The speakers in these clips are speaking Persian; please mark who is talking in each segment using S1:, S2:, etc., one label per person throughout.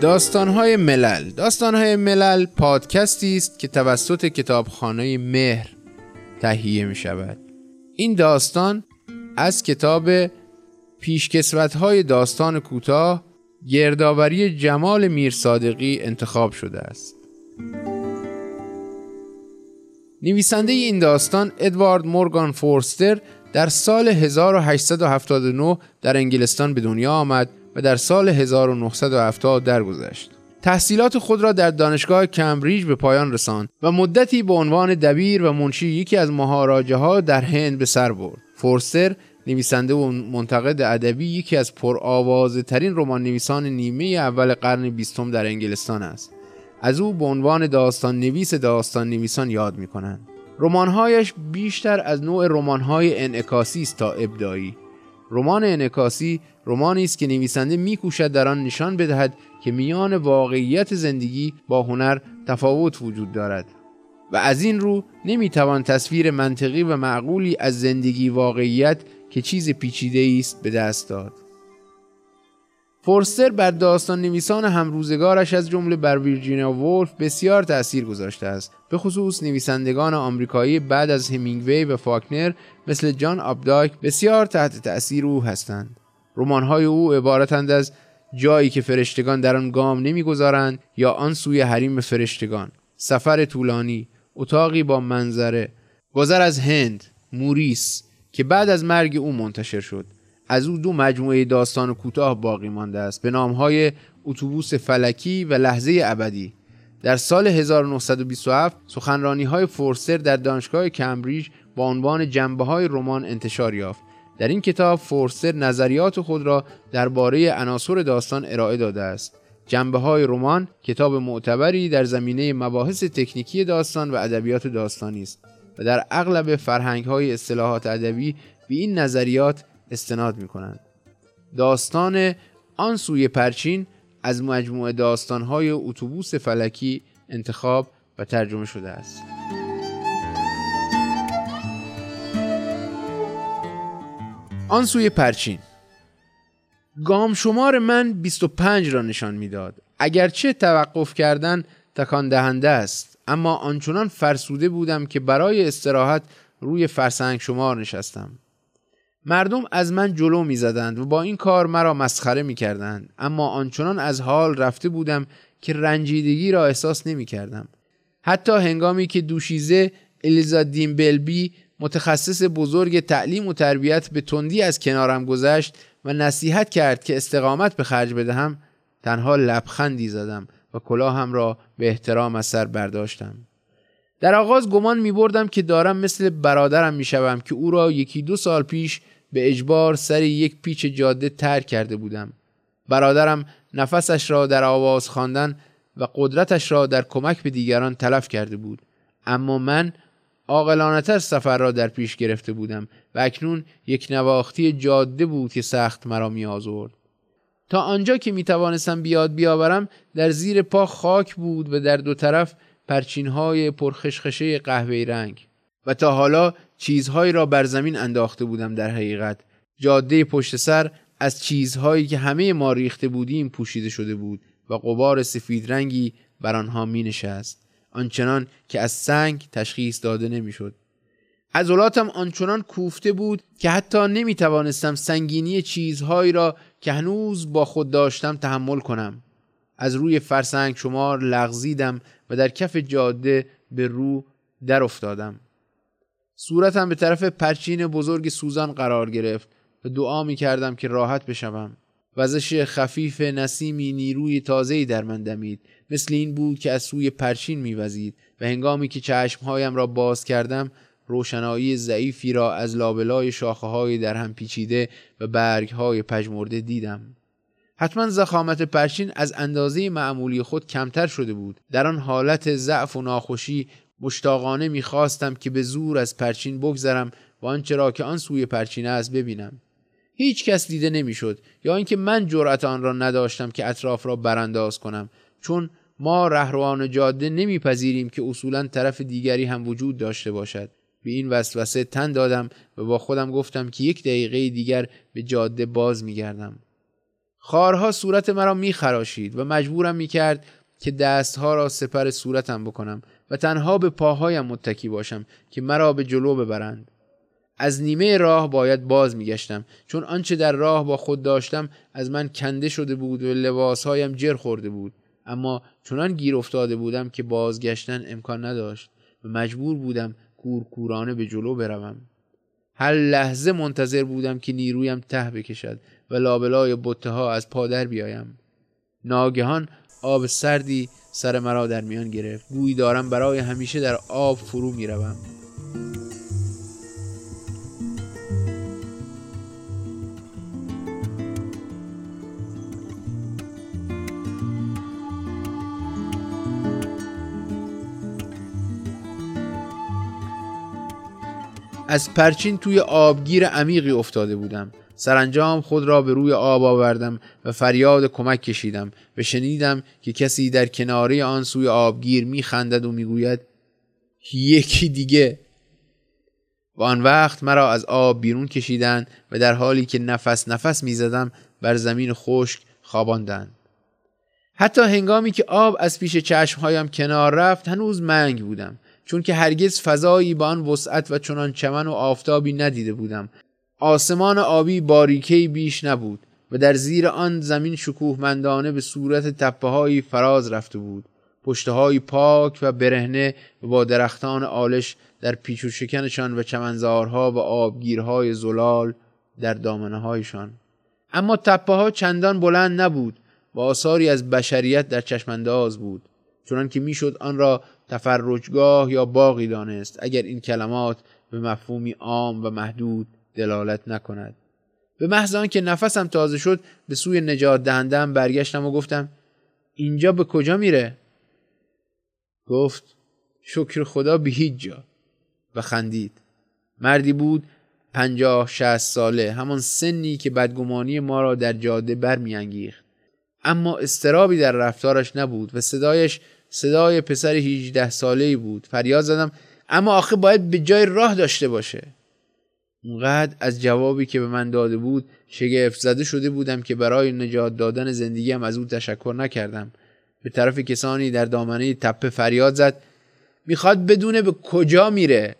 S1: داستانهای ملل. داستانهای ملل پادکستی است که توسط کتابخانه مهر تهیه می شود این داستان از کتاب پیشکسوت های داستان کوتاه گردآوری جمال میرصادقی انتخاب شده است. نویسنده این داستان ادوارد مورگان فورستر در سال 1879 در انگلستان به دنیا آمد و در سال 1970 درگذشت. تحصیلات خود را در دانشگاه کمبریج به پایان رساند و مدتی به عنوان دبیر و منشی یکی از مهاراجه ها در هند به سر برد. فورستر نویسنده و منتقد ادبی یکی از پرآوازه ترین رمان نویسان نیمه اول قرن بیستم در انگلستان است. از او به عنوان داستان نویس داستان نویسان یاد می کنند. رمانهایش بیشتر از نوع رمانهای انعکاسی است تا ابدایی. رمان انعکاسی رمانی است که نویسنده میکوشد در آن نشان بدهد که میان واقعیت زندگی با هنر تفاوت وجود دارد. و از این رو نمی‌توان تصویر منطقی و معقولی از زندگی واقعیت که چیز پیچیده است به دست داد. فورستر بر داستان نویسان همروزگارش از جمله بر ویرجینیا وولف بسیار تأثیر گذاشته است. به خصوص نویسندگان آمریکایی بعد از همینگوی و فاکنر مثل جان آبداک بسیار تحت تأثیر او هستند. رمان‌های او عبارتند از جایی که فرشتگان در آن گام نمی‌گذارند یا آن سوی حریم فرشتگان. سفر طولانی اتاقی با منظره گذر از هند موریس که بعد از مرگ او منتشر شد. از او دو مجموعه داستان کوتاه باقی مانده است به نامهای اتوبوس فلکی و لحظه ابدی. در سال 1927 سخنرانی های فورسر در دانشگاه کمبریج با عنوان جنبه های رمان انتشار یافت در این کتاب فورسر نظریات خود را درباره عناصر داستان ارائه داده است جنبه های رمان کتاب معتبری در زمینه مباحث تکنیکی داستان و ادبیات داستانی است و در اغلب فرهنگ های اصطلاحات ادبی به این نظریات استناد می کنند. داستان آن سوی پرچین از مجموعه داستانهای اتوبوس فلکی انتخاب و ترجمه شده است. آن سوی پرچین گام شمار من 25 را نشان می‌داد. اگرچه توقف کردن تکان دهنده است اما آنچنان فرسوده بودم که برای استراحت روی فرسنگ شمار نشستم مردم از من جلو می زدند و با این کار مرا مسخره می کردند اما آنچنان از حال رفته بودم که رنجیدگی را احساس نمی کردم حتی هنگامی که دوشیزه الیزا بلبی متخصص بزرگ تعلیم و تربیت به تندی از کنارم گذشت و نصیحت کرد که استقامت به خرج بدهم تنها لبخندی زدم و کلاهم را به احترام از سر برداشتم. در آغاز گمان می بردم که دارم مثل برادرم می شوم که او را یکی دو سال پیش به اجبار سر یک پیچ جاده ترک کرده بودم. برادرم نفسش را در آواز خواندن و قدرتش را در کمک به دیگران تلف کرده بود. اما من عاقلانهتر سفر را در پیش گرفته بودم و اکنون یک نواختی جاده بود که سخت مرا می آزرد. تا آنجا که می توانستم بیاد بیاورم در زیر پا خاک بود و در دو طرف پرچین های پرخشخشه قهوه رنگ. و تا حالا چیزهایی را بر زمین انداخته بودم در حقیقت جاده پشت سر از چیزهایی که همه ما ریخته بودیم پوشیده شده بود و قبار سفید رنگی بر آنها می نشست آنچنان که از سنگ تشخیص داده نمی‌شد. عضلاتم آنچنان کوفته بود که حتی نمی توانستم سنگینی چیزهایی را که هنوز با خود داشتم تحمل کنم. از روی فرسنگ شمار لغزیدم و در کف جاده به رو در افتادم. صورتم به طرف پرچین بزرگ سوزان قرار گرفت و دعا می کردم که راحت بشوم. وزش خفیف نسیمی نیروی تازه‌ای در من دمید. مثل این بود که از سوی پرچین میوزید و هنگامی که چشمهایم را باز کردم روشنایی ضعیفی را از لابلای شاخه های در هم پیچیده و برگ های پژمرده دیدم. حتما زخامت پرچین از اندازه معمولی خود کمتر شده بود. در آن حالت ضعف و ناخوشی مشتاقانه می‌خواستم که به زور از پرچین بگذرم و آنچه را که آن سوی پرچین است ببینم. هیچ کس دیده نمی‌شد یا اینکه من جرأت آن را نداشتم که اطراف را برانداز کنم چون ما رهروان جاده نمیپذیریم که اصولا طرف دیگری هم وجود داشته باشد. به این وسوسه تن دادم و با خودم گفتم که یک دقیقه دیگر به جاده باز میگردم. خارها صورت مرا میخراشید و مجبورم می‌کرد که دستها را سپر صورتم بکنم. و تنها به پاهایم متکی باشم که مرا به جلو ببرند. از نیمه راه باید باز میگشتم چون آنچه در راه با خود داشتم از من کنده شده بود و لباسهایم جر خورده بود. اما چنان گیر افتاده بودم که بازگشتن امکان نداشت و مجبور بودم کورکورانه به جلو بروم. هر لحظه منتظر بودم که نیرویم ته بکشد و لابلای بطه ها از پادر بیایم. ناگهان آب سردی سر مرا در میان گرفت. گویی دارم برای همیشه در آب فرو می‌روم. از پرچین توی آبگیر عمیقی افتاده بودم. سرانجام خود را به روی آب آوردم و فریاد کمک کشیدم و شنیدم که کسی در کناره آن سوی آبگیر میخندد و می‌گوید یکی دیگه. و آن وقت مرا از آب بیرون کشیدند و در حالی که نفس نفس می‌زدم بر زمین خشک خواباندند. حتی هنگامی که آب از پیش چشمهایم کنار رفت هنوز منگ بودم چون که هرگز فضایی با آن وسعت و چنان چمن و آفتابی ندیده بودم. آسمان آبی باریکی بیش نبود و در زیر آن زمین شکوهمندانه به صورت تپه فراز رفته بود. پشته پاک و برهنه و با درختان آلش در پیچ و شکنشان و چمنزارها و آبگیرهای زلال در دامنه هایشان اما تپه ها چندان بلند نبود و آثاری از بشریت در چشمانداز بود چنان که می‌شد آن را تفرجگاه یا باقی دانست اگر این کلمات به مفهومی عام و محدود دلالت نکند. به محض که نفسم تازه شد به سوی نجات دهندم برگشتم و گفتم اینجا به کجا میره؟ گفت شکر خدا به هیچ جا. و خندید. مردی بود پنجاه شهست ساله همان سنی که بدگمانی ما را در جاده برمیانگیخت. اما استرابی در رفتارش نبود و صدایش صدای پسر 18 ساله بود. فریاد زدم اما آخه باید به جای راه داشته باشه. اونقدر از جوابی که به من داده بود شگفت زده شده بودم که برای نجات دادن زندگیم از او تشکر نکردم. به طرف کسانی در دامنه تپه فریاد زد می‌خواد بدونه به کجا میره؟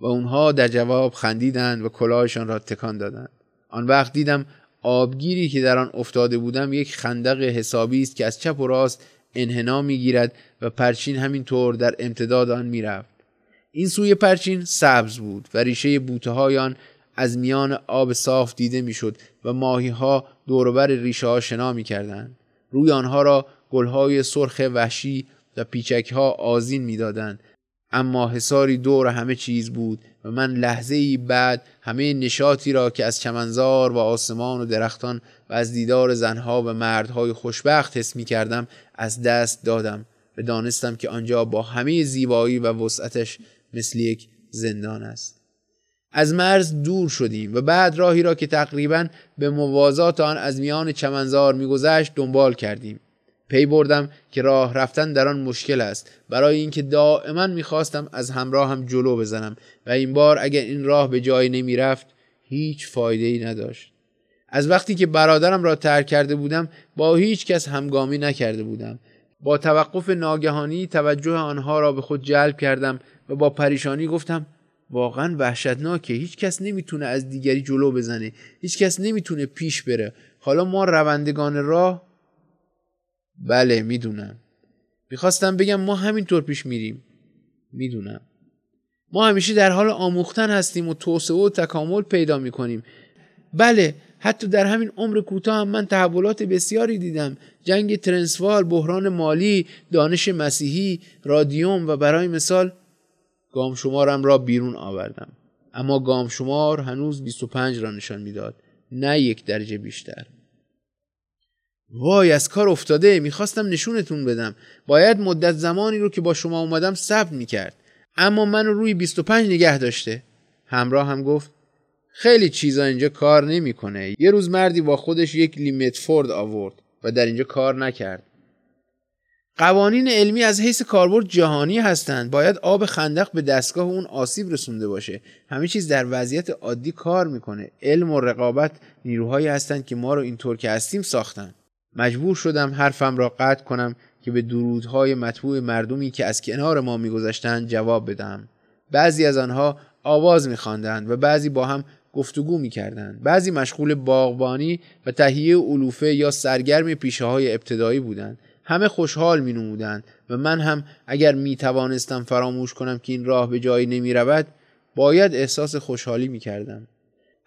S1: و اونها در جواب خندیدند و کلاهشان را تکان دادند. آن وقت دیدم آبگیری که در آن افتاده بودم یک خندق حسابی است که از چپ و راست انحنا می‌گیرد و پرچین همینطور در امتداد آن می‌رفت. این سوی پرچین سبز بود و ریشه بوته آن از میان آب صاف دیده می‌شد و ماهی ها دوربر ریشه ها شنا می‌کردند. روی آنها را گلهای سرخ وحشی و پیچک ها آزین می‌دادند. اما حساری دور همه چیز بود و من لحظه ای بعد همه نشاطی را که از چمنزار و آسمان و درختان و از دیدار زنها و مردهای خوشبخت حس می کردم از دست دادم و دانستم که آنجا با همه زیبایی و وسعتش مثل یک زندان است. از مرز دور شدیم و بعد راهی را که تقریبا به موازات آن از میان چمنزار میگذشت دنبال کردیم. پی بردم که راه رفتن در آن مشکل است. برای اینکه دائما می‌خواستم از همراه هم جلو بزنم و این بار اگر این راه به جایی نمی‌رفت هیچ فایده ای نداشت. از وقتی که برادرم را ترک کرده بودم با هیچ کس همگامی نکرده بودم. با توقف ناگهانی توجه آنها را به خود جلب کردم و با پریشانی گفتم واقعا وحشتناکه هیچ کس نمی‌تونه از دیگری جلو بزنه هیچ کس نمی‌تونه پیش بره. حالا ما روندگان راه؟ بله می‌دونم. می‌خواستم بگم ما همینطور پیش میریم. می‌دونم. ما همیشه در حال آموختن هستیم و توسعه و تکامل پیدا می‌کنیم. بله حتی در همین عمر کوتاه هم من تحولات بسیاری دیدم. جنگ ترنسوال بحران مالی دانش مسیحی رادیوم و برای مثال گام شمارم را بیرون آوردم. اما گام شمار هنوز 25 را نشان می‌داد نه یک درجه بیشتر. وای از کار افتاده. می‌خواستم نشونتون بدم. باید مدت زمانی رو که با شما اومدم ثبت می‌کرد. اما منو روی 25 نگه داشته. همراه هم گفت خیلی چیزا اینجا کار نمی‌کنه. یه روز مردی با خودش یک لیمیت فورد آورد. و در اینجا کار نکرد. قوانین علمی از حیث کاربرد جهانی هستند. باید آب خندق به دستگاه اون آسیب رسونده باشه. همه چیز در وضعیت عادی کار می‌کنه. علم و رقابت نیروهایی هستند که ما رو اینطور که هستیم ساختن. مجبور شدم حرفم را قطع کنم که به درودهای مطبوع مردمی که از کنار ما میگذشتند جواب بدم بعضی از آنها آواز میخواندند و بعضی با هم گفتگو می‌کردند. بعضی مشغول باغبانی و تهیه علوفه یا سرگرم پیشه های ابتدایی بودند. همه خوشحال می و من هم اگر می توانستم فراموش کنم که این راه به جایی نمی رود باید احساس خوشحالی می کردم.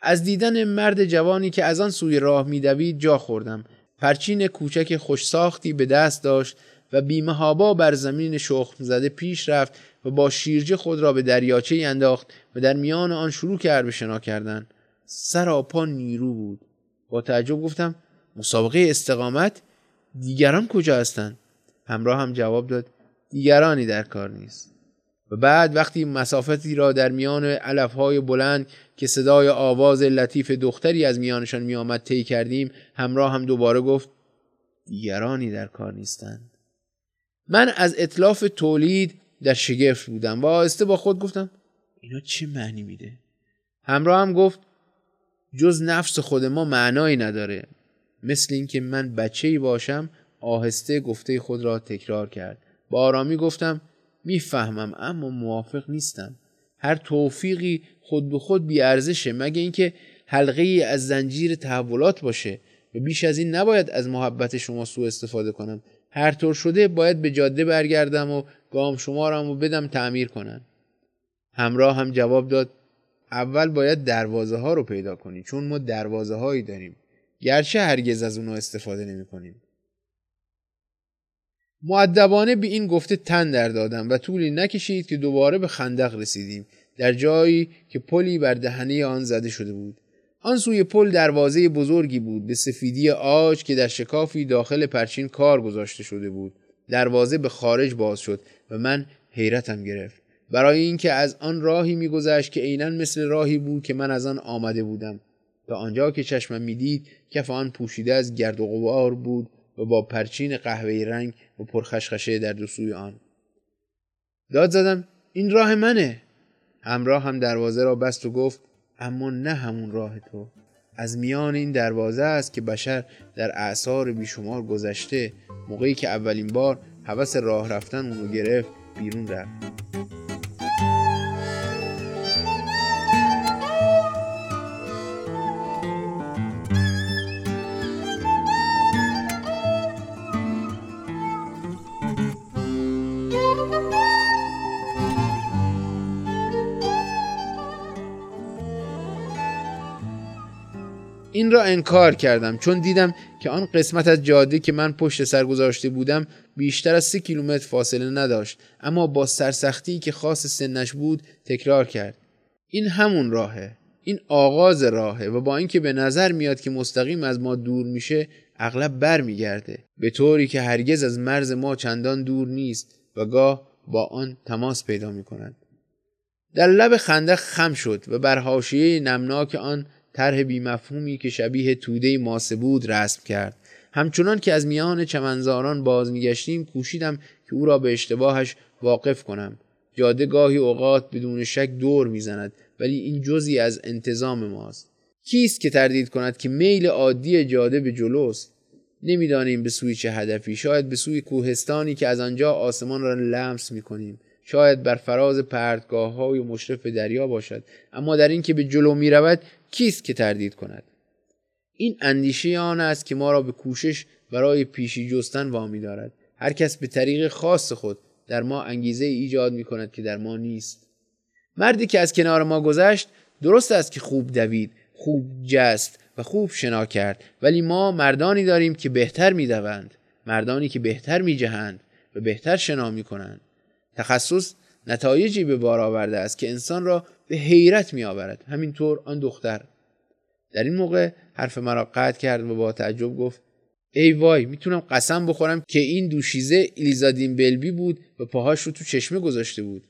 S1: از دیدن مرد جوانی که از آن سوی راه می دوید جا خوردم. پرچین کوچک خوش ساختی به دست داشت و بیمهابا بر زمین شخم زده پیش رفت و با شیرجه خود را به دریاچه انداخت و در میان آن شروع کرد به شنا کردن. سراپا نیرو بود. با تعجب گفتم مسابقه استقامت دیگران کجا هستند همراه هم جواب داد دیگرانی در کار نیست. و بعد وقتی مسافتی را در میان علفهای بلند که صدای آواز لطیف دختری از میانشان میآمد طی کردیم همراه هم دوباره گفت دیگرانی در کار نیستند. من از اطلاف تولید در شگفت بودم. و آهسته با خود گفتم اینا چه معنی میده؟ همراه هم گفت جز نفس خود ما معنایی نداره. مثل اینکه من بچه ای باشم آهسته گفته خود را تکرار کرد. با آرامی گفتم می‌فهمم اما موافق نیستم. هر توفیقی خود به خود بیارزشه مگه اینکه حلقه ای از زنجیر تحولات باشه؟ و بیش از این نباید از محبت شما سوء استفاده کنم. هر طور شده باید به جاده برگردم و گام شمارم و بدم تعمیر کنم همراه هم جواب داد اول باید دروازه ها رو پیدا کنی چون ما دروازه هایی داریم. گرچه هرگز از اونها استفاده نمی کنیم. معدبانه به این گفته تن در دادم و طولی نکشید که دوباره به خندق رسیدیم. در جایی که پلی بر دهنه آن زده شده بود. آن سوی پل دروازه بزرگی بود به سفیدی آج که در شکافی داخل پرچین کار گذاشته شده بود. دروازه به خارج باز شد. و من حیرتم گرفت. برای اینکه از آن راهی میگذشت که عینا مثل راهی بود که من از آن آمده بودم. تا آنجا که چشمم می‌دید کف آن پوشیده از گرد و غبار بود و با پرچین قهوه‌ای رنگ و پرخشخشه در دو سوی آن. داد زدم این راه منه. همراه هم دروازه را بست و گفت اما نه همون راه تو. از میان این دروازه است که بشر در اعثار بیشمار گذشته موقعی که اولین بار هوس راه رفتن اونو گرفت بیرون رفت. این را انکار کردم چون دیدم که آن قسمت از جاده که من پشت سر گذاشته بودم بیشتر از سی کیلومتر فاصله نداشت اما با سرسختی که خاص سنش بود تکرار کرد. این همون راهه این آغاز راهه و با اینکه به نظر میاد که مستقیم از ما دور میشه اغلب بر میگرده به طوری که هرگز از مرز ما چندان دور نیست و گاه با آن تماس پیدا می در لب خندق خم شد و بر حاشیه نمناک آن طرح بیمفهومی که شبیه توده ماسه بود رسم کرد. همچنان که از میان چمنزاران باز میگشتیم کوشیدم که او را به اشتباهش واقف کنم. جاده گاهی اوقات بدون شک دور می‌زند ولی این جزی از انتظام ماست. کیست که تردید کند که میل عادی جاده به جلوست نمی‌دانیم به سوی چه هدفی. شاید به سوی کوهستانی که از آنجا آسمان را لمس می‌کنیم. شاید بر فراز پرتگاه های مشرف دریا باشد. اما در اینکه به جلو می رود کیست که تردید کند؟ این اندیشه آن است که ما را به کوشش برای پیشی جستن وامی دارد. هر کس به طریق خاص خود در ما انگیزه ایجاد می کند که در ما نیست. مردی که از کنار ما گذشت درست است که خوب دوید خوب جست و خوب شنا کرد. ولی ما مردانی داریم که بهتر می دوند. مردانی که بهتر می جهند و بهتر شنا می کنند. تخصص نتایجی به بار آورده است که انسان را به حیرت می آورد همینطور آن دختر. در این موقع حرف مرا قطع کرد و با تعجب گفت ای وای می‌تونم قسم بخورم که این دوشیزه الیزادین بلبی بود و پاهاش رو تو چشمه گذاشته بود.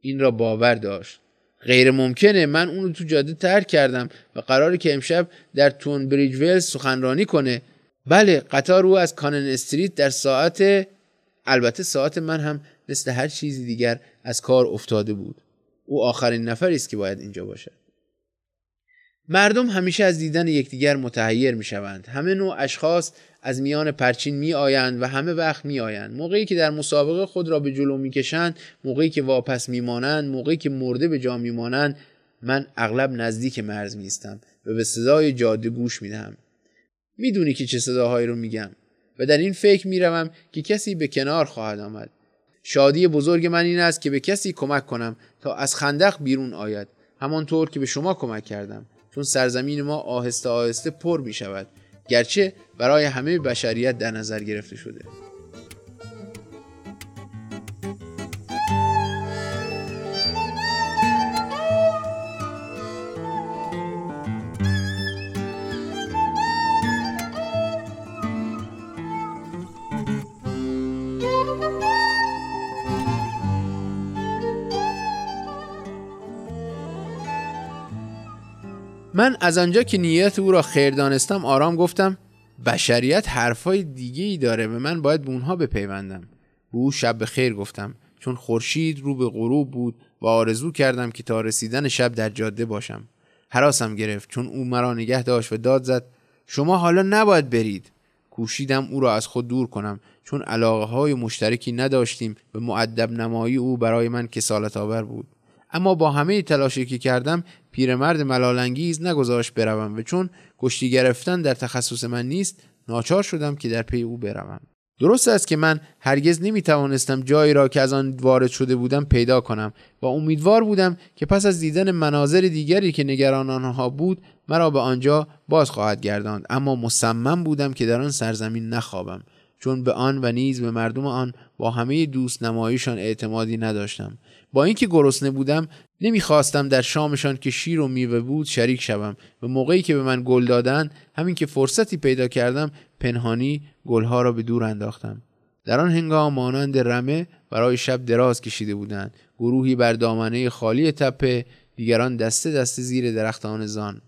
S1: این را باور داشت. غیر ممکنه من اون رو تو جاده ترک کردم و قراره که امشب در تون بریج ویلز سخنرانی کنه. بله قطار او از کانن استریت در ساعت البته ساعت من هم مثل هر چیزی دیگر از کار افتاده بود. او آخرین نفری است که باید اینجا باشد. مردم همیشه از دیدن یکدیگر متحیر می شوند همه نوع اشخاص از میان پرچین می آیند و همه وقت می آیند موقعی که در مسابقه خود را به جلو می کشند موقعی که واپس می مانند موقعی که مرده به جا می مانند من اغلب نزدیک مرز می و به صدای جاده گوش می دهم می‌دونی که چه صداهایی رو میگم و در این فکر می‌روم که کسی به کنار خواهد آمد. شادی بزرگ من این است که به کسی کمک کنم تا از خندق بیرون آید. همانطور که به شما کمک کردم چون سرزمین ما آهسته آهسته پر می شود گرچه برای همه بشریت در نظر گرفته شده. من از آنجا که نیت او را خیر دانستم آرام گفتم بشریت حرفای دیگه ای داره و من باید به اونها بپیوندم. به او شب به خیر گفتم. چون خورشید رو به غروب بود و آرزو کردم که تا رسیدن شب در جاده باشم. حراسم گرفت چون او مرا نگه داشت و داد زد شما حالا نباید برید. کوشیدم او را از خود دور کنم چون علاقه های مشترکی نداشتیم به معدب نمایی او برای من کسالت آور بود. اما با همه تلاشی که کردم پیرمرد ملالانگیز نگذاشت بروم و چون کشتی گرفتن در تخصص من نیست ناچار شدم که در پی او بروم. درست است که من هرگز نمی توانستم جایی را که از آن وارد شده بودم پیدا کنم و امیدوار بودم که پس از دیدن مناظر دیگری که نگران آنها بود مرا به آنجا باز خواهد گرداند. اما مصمم بودم که در آن سرزمین نخوابم چون به آن و نیز به مردم آن با همه دوست نماییشان اعتمادی نداشتم. با اینکه گرسنه بودم نمی‌خواستم در شامشان که شیر و میوه بود شریک شوم و موقعی که به من گل دادن همین که فرصتی پیدا کردم پنهانی گلها را به دور انداختم. در آن هنگام مانند رمه برای شب دراز کشیده بودند. گروهی بر دامنه خالی تپه دیگران دسته دسته زیر درختان زان.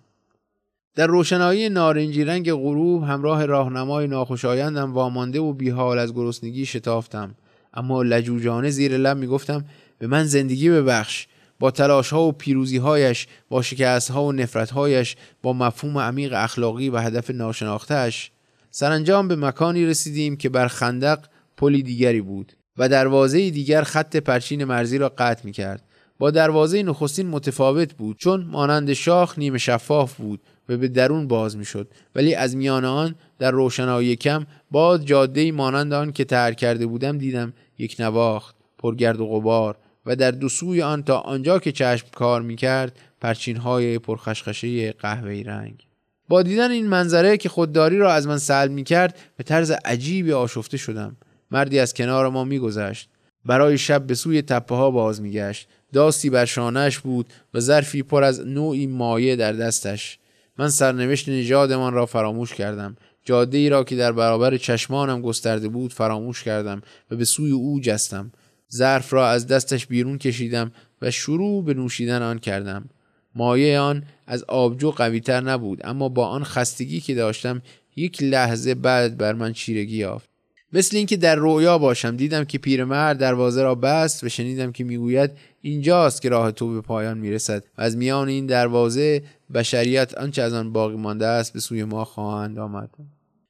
S1: در روشنایی نارنجی رنگ غروب همراه راهنمای ناخوشایندم وامانده و بیحال از گرسنگی شتافتم. اما لجوجانه زیر لب می‌گفتم به من زندگی ببخش. با تلاش ها و پیروزی هایش با شکست ها و نفرت هایش با مفهوم عمیق اخلاقی و هدف ناشناختهش سرانجام به مکانی رسیدیم که بر خندق پلی دیگری بود و دروازه دیگر خط پرچین مرزی را قطع می کرد با دروازه نخستین متفاوت بود چون مانند شاخ نیمه شفاف بود و به درون باز می شد ولی از میان آن در روشنایی کم باز جاده مانند آن که ترک کرده بودم دیدم یک نواخت پرگرد و غبار. و در دو سوی آن تا آنجا که چشم کار می کرد پرچین های پرخشخشه قهوه‌ای رنگ. با دیدن این منظره که خودداری را از من سلب می کرد به طرز عجیبی آشفته شدم. مردی از کنار ما میگذشت. برای شب به سوی تپه ها باز میگشت. داستی بر شانهش بود و ظرفی پر از نوعی مایه در دستش. من سرنوشت نژادمان را فراموش کردم. جاده ای را که در برابر چشمانم گسترده بود فراموش کردم و به سوی او جستم. ظرف را از دستش بیرون کشیدم و شروع به نوشیدن آن کردم. مایه آن از آبجو قویتر نبود اما با آن خستگی که داشتم یک لحظه بعد بر من چیرگی یافت. مثل اینکه در رویا باشم دیدم که پیرمرد دروازه را بست و شنیدم که می‌گوید اینجاست که راه تو به پایان می‌رسد و از میان این دروازه بشریت آنچه از آن باقی مانده است به سوی ما خواهند آمد.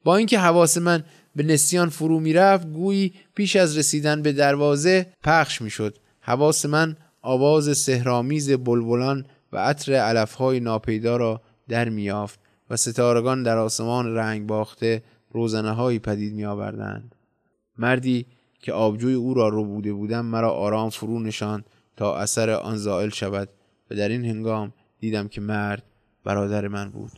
S1: با اینکه حواس من به نسیان فرو می‌رفت گویی پیش از رسیدن به دروازه پخش می‌شد حواس من آواز سهرامیز بلبلان و عطر علفهای ناپیدا را در میافت و ستارگان در آسمان رنگ باخته روزنه هایی پدید می آوردند. مردی که آبجوی او را رو بوده بودم مرا آرام فرو نشان تا اثر آن زائل شود و در این هنگام دیدم که مرد برادر من بود